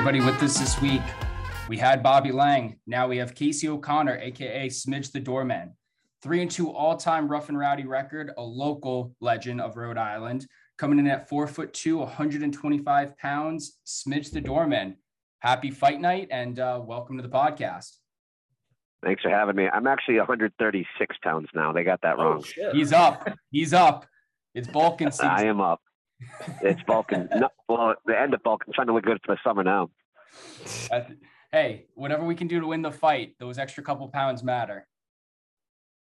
everybody with us this week. We had Bobby Lang. Now we have Casey O'Connor, aka Smidge the Doorman. Three and two all-time rough and rowdy record, a local legend of Rhode Island, coming in at four foot two, 125 pounds. Smidge the Doorman. Happy fight night and uh, welcome to the podcast. Thanks for having me. I'm actually 136 pounds now. They got that Oh, wrong. shit. He's up. He's up. It's bulking season. I am up. It's bulking. no, well, the end of bulking. Trying to look good for the summer now. Hey, whatever we can do to win the fight, those extra couple pounds matter.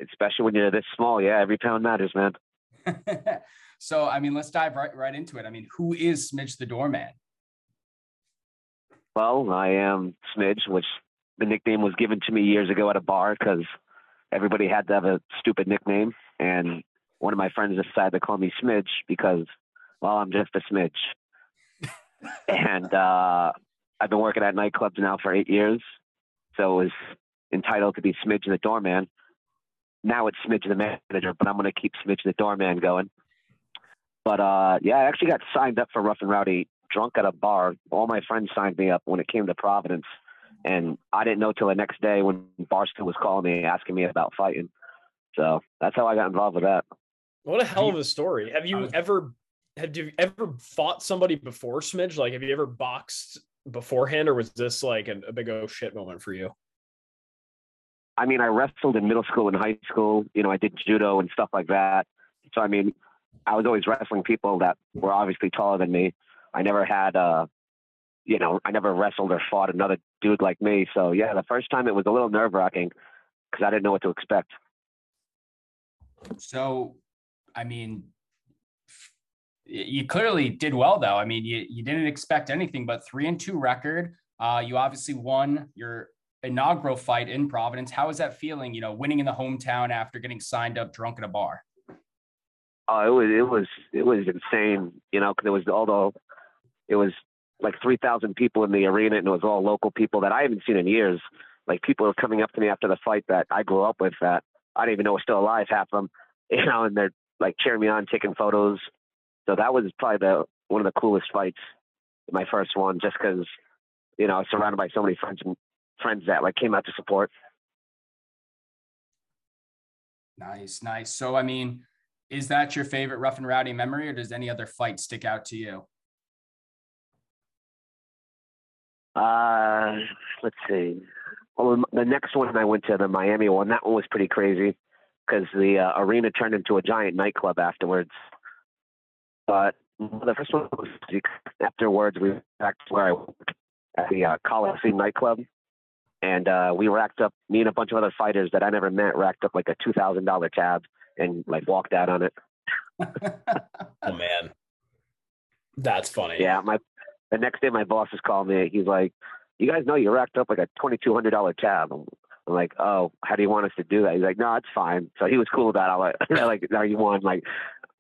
Especially when you're this small. Yeah, every pound matters, man. so, I mean, let's dive right right into it. I mean, who is Smidge the Doorman? Well, I am Smidge, which the nickname was given to me years ago at a bar because everybody had to have a stupid nickname. And one of my friends decided to call me Smidge because, well, I'm just a Smidge. and uh, I've been working at nightclubs now for eight years. So it was entitled to be Smidge the Doorman. Now it's Smidge the Manager, but I'm going to keep Smidge the Doorman going. But uh, yeah, I actually got signed up for Rough and Rowdy drunk at a bar. All my friends signed me up when it came to Providence. And I didn't know till the next day when Barstool was calling me asking me about fighting. So that's how I got involved with that. What a hell of a story. Have you ever have you ever fought somebody before Smidge? Like have you ever boxed beforehand or was this like a, a big oh shit moment for you? I mean, I wrestled in middle school and high school. You know, I did judo and stuff like that. So I mean, I was always wrestling people that were obviously taller than me. I never had, uh, you know, I never wrestled or fought another dude like me. So yeah, the first time it was a little nerve wracking because I didn't know what to expect. So, I mean, y- you clearly did well, though. I mean, you, you didn't expect anything but three and two record. Uh, you obviously won your inaugural fight in Providence. How is that feeling? You know, winning in the hometown after getting signed up drunk at a bar. Oh, it was it was it was insane, you know, because it was although it was like three thousand people in the arena, and it was all local people that I haven't seen in years. Like people were coming up to me after the fight that I grew up with that I didn't even know were still alive, half of them, you know, and they're like cheering me on, taking photos. So that was probably the one of the coolest fights, my first one, just because you know I was surrounded by so many friends and friends that like came out to support. Nice, nice. So, I mean, is that your favorite rough and rowdy memory, or does any other fight stick out to you? Uh, let's see. Well, the next one I went to, the Miami one, that one was pretty crazy because the uh, arena turned into a giant nightclub afterwards. But the first one was afterwards. We went back to where I worked at the uh, Coliseum nightclub, and uh, we racked up. Me and a bunch of other fighters that I never met racked up like a two thousand dollar tab and like walked out on it. Oh man. That's funny. Yeah, my the next day my boss is calling me. He's like, "You guys know you racked up like a twenty two hundred dollar tab." I'm, I'm like, "Oh, how do you want us to do that?" He's like, "No, it's fine." So he was cool with that. I'm like, like, "No, you won." Like,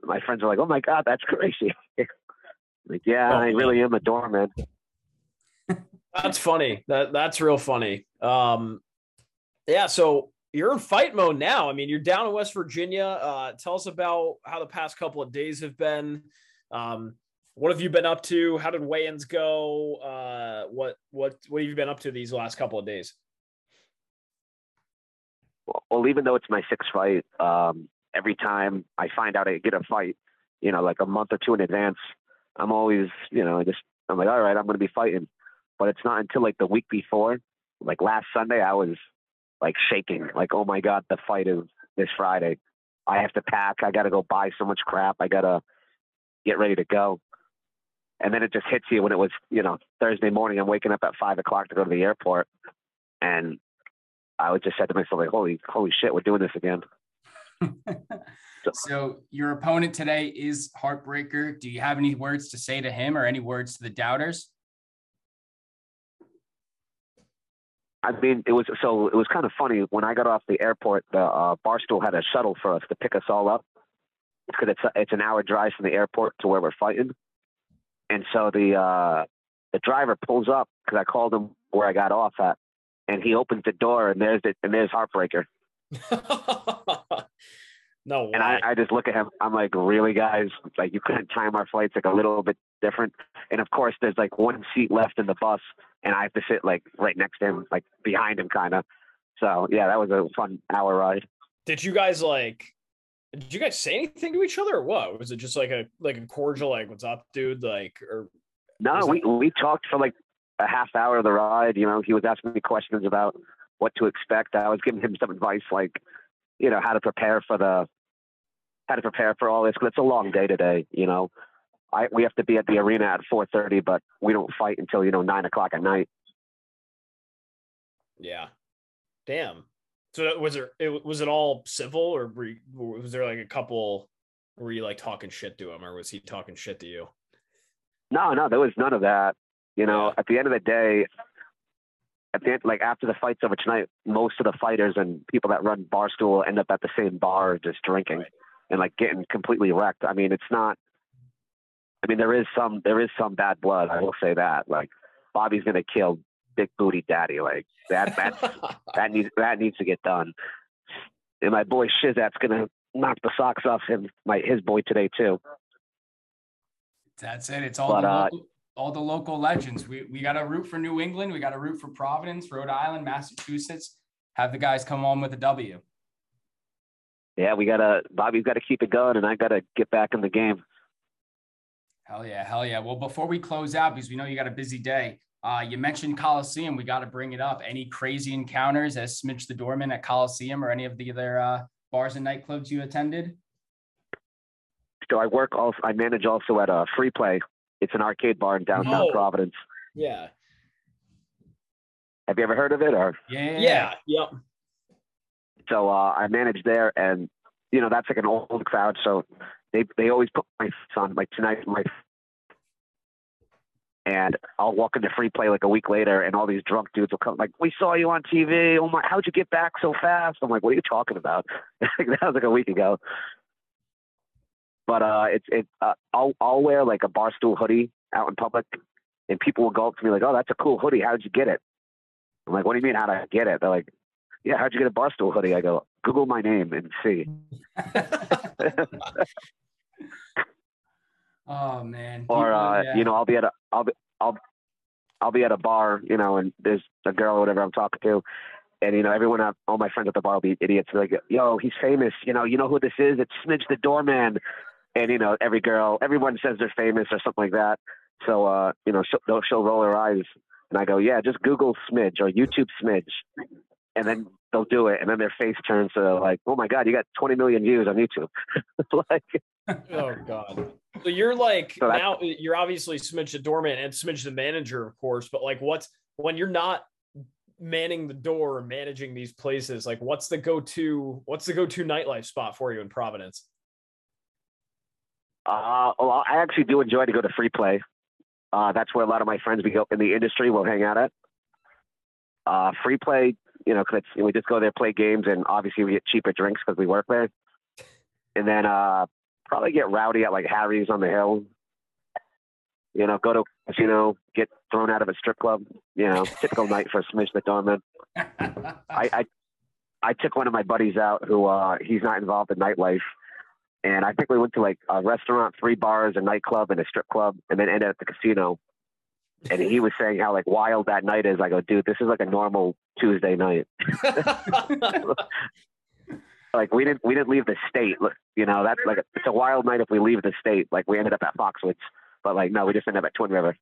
my friends are like, "Oh my god, that's crazy." like, yeah, I really am a doorman. That's funny. That that's real funny. Um yeah, so you're in fight mode now. I mean, you're down in West Virginia. Uh tell us about how the past couple of days have been. Um what have you been up to? How did weigh-ins go? Uh what what what have you been up to these last couple of days? Well, even though it's my sixth fight, um, every time I find out I get a fight, you know, like a month or two in advance, I'm always, you know, I just I'm like, all right, I'm to be fighting. But it's not until like the week before, like last Sunday, I was like shaking, like, oh my god, the fight is this Friday. I have to pack. I got to go buy so much crap. I got to get ready to go. And then it just hits you when it was, you know, Thursday morning. I'm waking up at five o'clock to go to the airport, and I would just said to myself, like, holy, holy shit, we're doing this again. so, your opponent today is Heartbreaker. Do you have any words to say to him or any words to the doubters? I mean, it was so it was kind of funny when I got off the airport. The uh, barstool had a shuttle for us to pick us all up because it's it's an hour drive from the airport to where we're fighting, and so the uh, the driver pulls up because I called him where I got off at, and he opens the door and there's the, and there's Heartbreaker, no way. and I, I just look at him. I'm like, really, guys? Like you couldn't time our flights like a little bit different. And of course, there's like one seat left in the bus, and I have to sit like right next to him, like behind him, kind of. So yeah, that was a fun hour ride. Did you guys like? Did you guys say anything to each other, or what? Was it just like a like a cordial, like "What's up, dude?" Like, or no, we we talked for like a half hour of the ride. You know, he was asking me questions about what to expect. I was giving him some advice, like you know how to prepare for the how to prepare for all this because it's a long day today. You know, I we have to be at the arena at 4:30, but we don't fight until you know nine o'clock at night. Yeah, damn. So was there? It, was it all civil, or were you, was there like a couple? Were you like talking shit to him, or was he talking shit to you? No, no, there was none of that. You know, yeah. at the end of the day, at the end, like after the fight's over tonight, most of the fighters and people that run bar barstool end up at the same bar just drinking. Right and like getting completely wrecked. I mean, it's not. I mean, there is some there is some bad blood. I will say that. Like Bobby's gonna kill Big Booty Daddy. Like that that that needs that needs to get done. And my boy Shizat's gonna knock the socks off him, my his boy today too. That's it. It's all but, the uh, local, all the local legends. We we got to root for New England. We got to root for Providence, Rhode Island, Massachusetts. Have the guys come on with a W yeah, we gotta Bobby's got to keep it going, and I got to get back in the game. Hell yeah, hell yeah. Well, before we close out, because we know you got a busy day, uh, you mentioned Coliseum. We got to bring it up. Any crazy encounters as Smidge the Doorman at Coliseum or any of the other uh, bars and nightclubs you attended? So I work also. I manage also at a uh, Free Play. It's an arcade bar in downtown oh, Providence. Yeah. Have you ever heard of it? Or yeah, yeah, yep. So uh, I manage there, and you know that's like an old crowd, so they they always put my son like tonight my and I'll walk into free play like a week later, and all these drunk dudes will come like, "We saw you on TV. Oh my, how'd you get back so fast?" I'm like, "What are you talking about?" that was like a week ago. But uh, it's it. Uh, I'll I'll wear like a barstool hoodie out in public, and people will go up to me like, "Oh, that's a cool hoodie. How'd you get it?" I'm like, "What do you mean? How'd I get it?" They're like, yeah, how'd you get a Barstool hoodie? I go, Google my name and see. oh man. Or uh, yeah. you know, I'll be at a I'll be I'll I'll be at a bar, you know, and there's a girl or whatever I'm talking to, and you know, everyone, all my friends at the bar will be idiots. They're like, yo, he's famous. You know, you know who this is? It's Smidge the Doorman. And you know, every girl, everyone says they're famous or something like that. So uh, you know, she'll, she'll roll her eyes, and I go, yeah, just Google Smidge or YouTube Smidge, and then they'll do it, and then their face turns to like, "Oh my god, you got 20 million views on YouTube!" like, oh god. So you're like so now you're obviously Smidge the doorman and Smidge the manager, of course. But like, what's when you're not manning the door, managing these places? Like, what's the go-to? What's the go-to nightlife spot for you in Providence? Uh, well, I actually do enjoy to go to free play. Uh, that's where a lot of my friends we go in the industry will hang out at. Uh, free play you know, cause we just go there, play games, and obviously we get cheaper drinks because we work there. And then uh, probably get rowdy at like Harry's on the Hill. You know, go to a casino, get thrown out of a strip club. You know, typical night for Smidge the Doorman. I, I I took one of my buddies out who uh, he's not involved in nightlife. And I think we went to like a restaurant, three bars, a nightclub, and a strip club, and then ended at the casino and he was saying how like wild that night is. I go, dude, this is like a normal Tuesday night. like we didn't we didn't leave the state. You know, that's like a, it's a wild night if we leave the state. Like we ended up at Foxwoods, but like no, we just ended up at Twin River.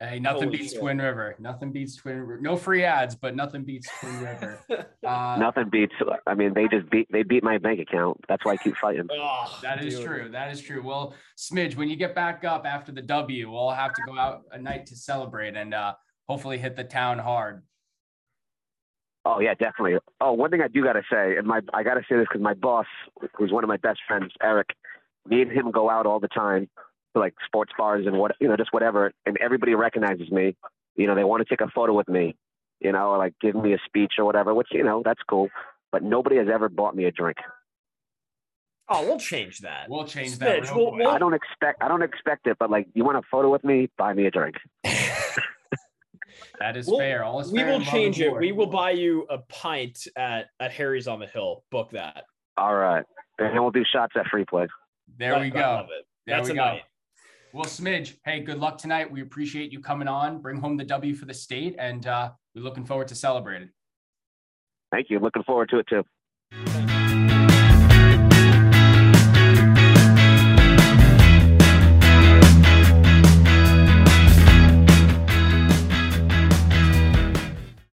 Hey, nothing Holy beats shit. Twin River. Nothing beats Twin River. No free ads, but nothing beats Twin River. Uh, nothing beats. I mean, they just beat. They beat my bank account. That's why I keep fighting. Oh, that is dude. true. That is true. Well, Smidge, when you get back up after the W, we'll have to go out a night to celebrate and uh, hopefully hit the town hard. Oh yeah, definitely. Oh, one thing I do gotta say, and my I gotta say this because my boss, who's one of my best friends, Eric, me and him go out all the time to like sports bars and what you know, just whatever, and everybody recognizes me. You know, they want to take a photo with me, you know, or like give me a speech or whatever, which you know that's cool. But nobody has ever bought me a drink. Oh, we'll change that. We'll change that. We'll, we'll... I don't expect. I don't expect it, but like, you want a photo with me? Buy me a drink. that is we'll, fair. All is we fair will change it. We will buy you a pint at at Harry's on the Hill. Book that. All right, and then we'll do shots at free play. There we go. There That's we a go. night. Well, Smidge, hey, good luck tonight. We appreciate you coming on. Bring home the W for the state, and uh, we're looking forward to celebrating. Thank you. Looking forward to it too.